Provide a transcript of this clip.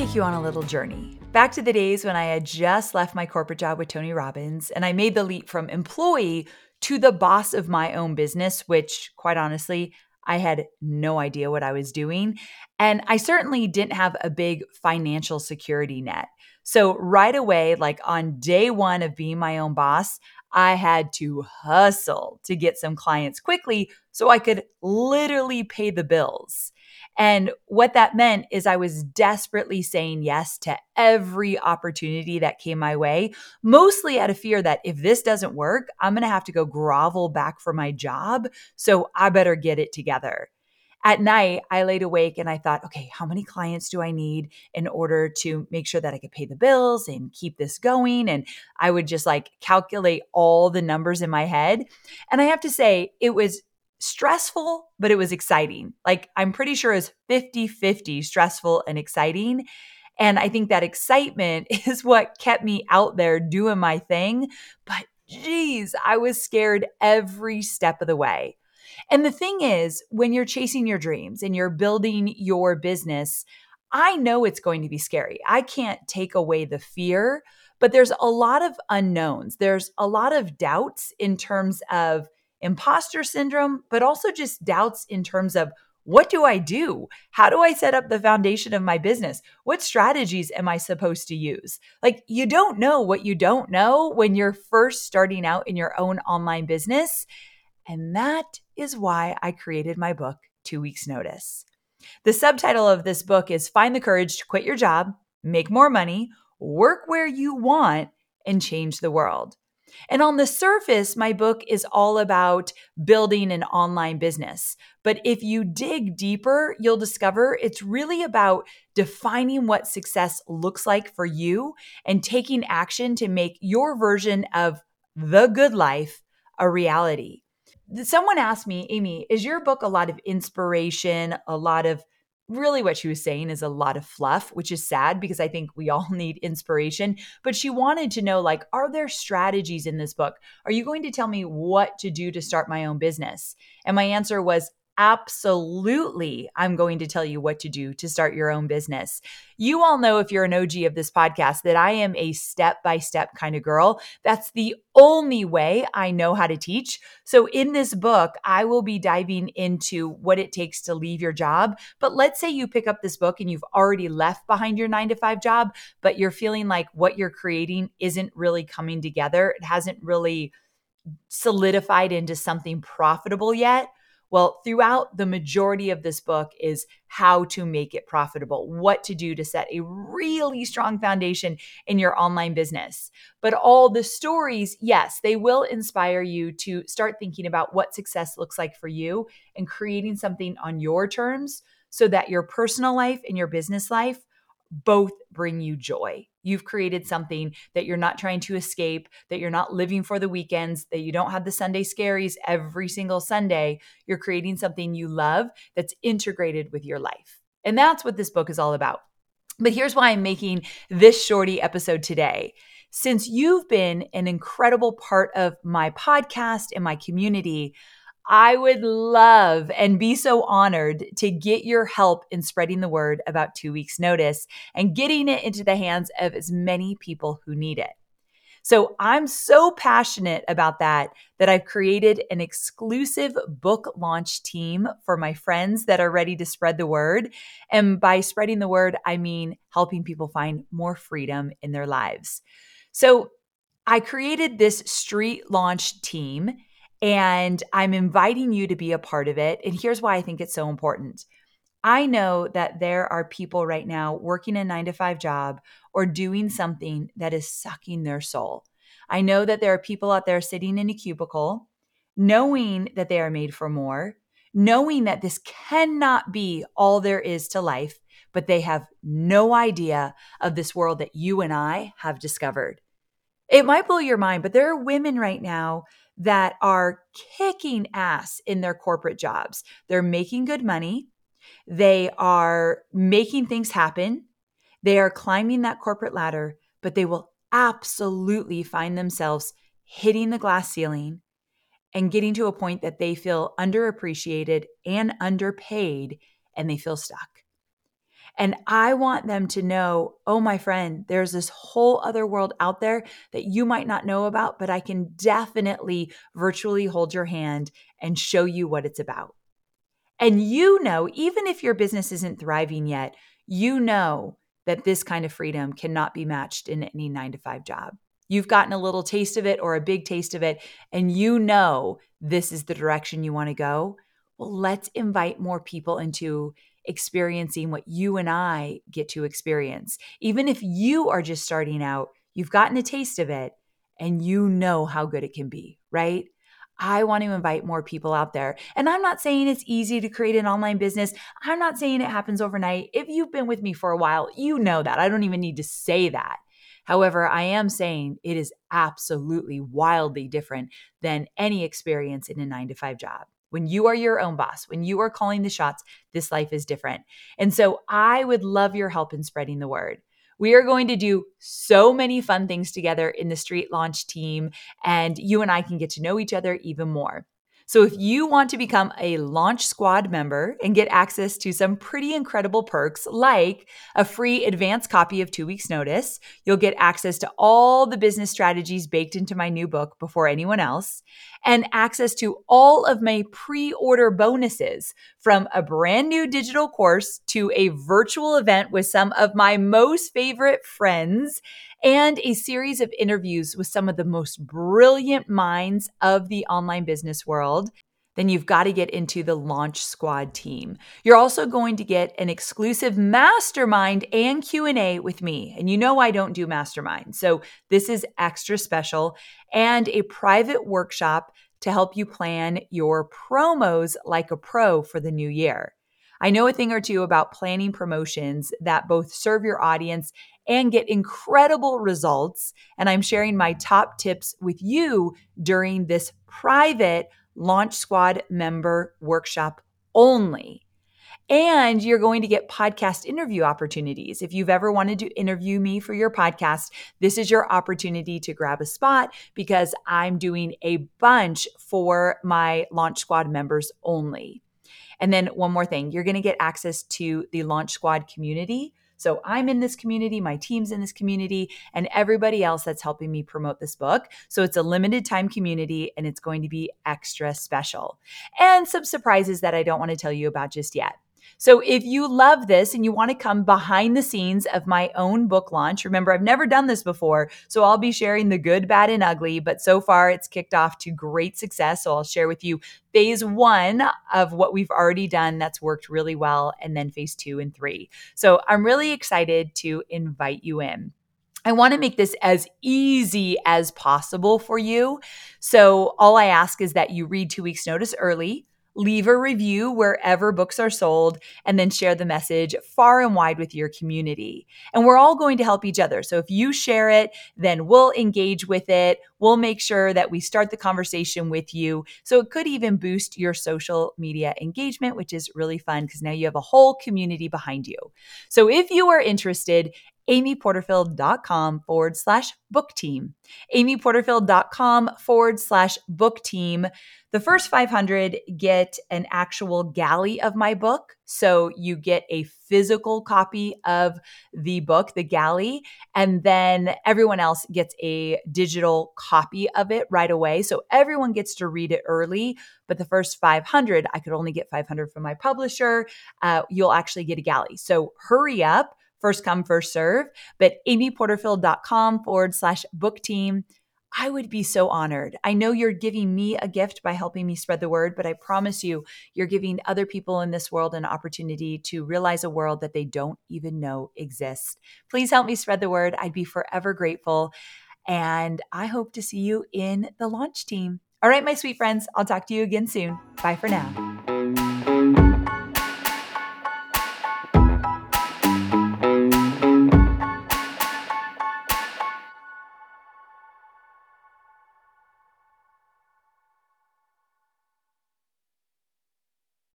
take you on a little journey. Back to the days when I had just left my corporate job with Tony Robbins and I made the leap from employee to the boss of my own business, which, quite honestly, I had no idea what I was doing. And I certainly didn't have a big financial security net. So, right away, like on day one of being my own boss, I had to hustle to get some clients quickly so I could literally pay the bills. And what that meant is I was desperately saying yes to every opportunity that came my way, mostly out of fear that if this doesn't work, I'm going to have to go grovel back for my job. So I better get it together. At night, I laid awake and I thought, okay, how many clients do I need in order to make sure that I could pay the bills and keep this going? And I would just like calculate all the numbers in my head. And I have to say, it was stressful, but it was exciting. Like I'm pretty sure it's 50 50 stressful and exciting. And I think that excitement is what kept me out there doing my thing. But geez, I was scared every step of the way. And the thing is, when you're chasing your dreams and you're building your business, I know it's going to be scary. I can't take away the fear, but there's a lot of unknowns. There's a lot of doubts in terms of imposter syndrome, but also just doubts in terms of what do I do? How do I set up the foundation of my business? What strategies am I supposed to use? Like, you don't know what you don't know when you're first starting out in your own online business. And that is why I created my book, Two Weeks Notice. The subtitle of this book is Find the Courage to Quit Your Job, Make More Money, Work Where You Want, and Change the World. And on the surface, my book is all about building an online business. But if you dig deeper, you'll discover it's really about defining what success looks like for you and taking action to make your version of the good life a reality. Someone asked me, Amy, is your book a lot of inspiration, a lot of really what she was saying is a lot of fluff, which is sad because I think we all need inspiration. But she wanted to know like, are there strategies in this book? Are you going to tell me what to do to start my own business? And my answer was Absolutely. I'm going to tell you what to do to start your own business. You all know, if you're an OG of this podcast, that I am a step by step kind of girl. That's the only way I know how to teach. So, in this book, I will be diving into what it takes to leave your job. But let's say you pick up this book and you've already left behind your nine to five job, but you're feeling like what you're creating isn't really coming together. It hasn't really solidified into something profitable yet well, throughout the majority of this book is how to make it profitable, what to do to set a really strong foundation in your online business. But all the stories, yes, they will inspire you to start thinking about what success looks like for you and creating something on your terms so that your personal life and your business life both bring you joy. You've created something that you're not trying to escape, that you're not living for the weekends, that you don't have the Sunday scaries every single Sunday. You're creating something you love that's integrated with your life. And that's what this book is all about. But here's why I'm making this shorty episode today. Since you've been an incredible part of my podcast and my community, I would love and be so honored to get your help in spreading the word about two weeks' notice and getting it into the hands of as many people who need it. So I'm so passionate about that that I've created an exclusive book launch team for my friends that are ready to spread the word. And by spreading the word, I mean helping people find more freedom in their lives. So I created this street launch team and I'm inviting you to be a part of it. And here's why I think it's so important. I know that there are people right now working a nine to five job or doing something that is sucking their soul. I know that there are people out there sitting in a cubicle, knowing that they are made for more, knowing that this cannot be all there is to life, but they have no idea of this world that you and I have discovered. It might blow your mind, but there are women right now that are kicking ass in their corporate jobs. They're making good money, they are making things happen, they are climbing that corporate ladder, but they will absolutely find themselves hitting the glass ceiling and getting to a point that they feel underappreciated and underpaid and they feel stuck. And I want them to know, oh, my friend, there's this whole other world out there that you might not know about, but I can definitely virtually hold your hand and show you what it's about. And you know, even if your business isn't thriving yet, you know that this kind of freedom cannot be matched in any nine to five job. You've gotten a little taste of it or a big taste of it, and you know this is the direction you want to go. Well, let's invite more people into experiencing what you and I get to experience. Even if you are just starting out, you've gotten a taste of it and you know how good it can be, right? I want to invite more people out there. And I'm not saying it's easy to create an online business. I'm not saying it happens overnight. If you've been with me for a while, you know that. I don't even need to say that. However, I am saying it is absolutely wildly different than any experience in a nine to five job. When you are your own boss, when you are calling the shots, this life is different. And so I would love your help in spreading the word. We are going to do so many fun things together in the Street Launch team, and you and I can get to know each other even more. So, if you want to become a Launch Squad member and get access to some pretty incredible perks like a free advance copy of Two Weeks Notice, you'll get access to all the business strategies baked into my new book before anyone else, and access to all of my pre order bonuses from a brand new digital course to a virtual event with some of my most favorite friends and a series of interviews with some of the most brilliant minds of the online business world then you've got to get into the launch squad team. You're also going to get an exclusive mastermind and Q&A with me. And you know I don't do mastermind. So this is extra special and a private workshop to help you plan your promos like a pro for the new year. I know a thing or two about planning promotions that both serve your audience and get incredible results. And I'm sharing my top tips with you during this private Launch Squad member workshop only. And you're going to get podcast interview opportunities. If you've ever wanted to interview me for your podcast, this is your opportunity to grab a spot because I'm doing a bunch for my Launch Squad members only. And then one more thing, you're going to get access to the Launch Squad community. So I'm in this community, my team's in this community, and everybody else that's helping me promote this book. So it's a limited time community and it's going to be extra special. And some surprises that I don't want to tell you about just yet. So if you love this and you want to come behind the scenes of my own book launch, remember, I've never done this before. So I'll be sharing the good, bad, and ugly. But so far, it's kicked off to great success. So I'll share with you phase one of what we've already done that's worked really well, and then phase two and three. So I'm really excited to invite you in. I want to make this as easy as possible for you. So, all I ask is that you read two weeks' notice early leave a review wherever books are sold, and then share the message far and wide with your community. And we're all going to help each other. So if you share it, then we'll engage with it. We'll make sure that we start the conversation with you. So it could even boost your social media engagement, which is really fun because now you have a whole community behind you. So if you are interested, amyporterfield.com forward slash book team. amyporterfield.com forward slash book team. The first 500 get an actual galley of my book. So you get a physical copy of the book, the galley, and then everyone else gets a digital copy of it right away. So everyone gets to read it early. But the first 500, I could only get 500 from my publisher. Uh, you'll actually get a galley. So hurry up first come, first serve. But amyporterfield.com forward slash book team. I would be so honored. I know you're giving me a gift by helping me spread the word, but I promise you, you're giving other people in this world an opportunity to realize a world that they don't even know exists. Please help me spread the word. I'd be forever grateful. And I hope to see you in the launch team. All right, my sweet friends, I'll talk to you again soon. Bye for now.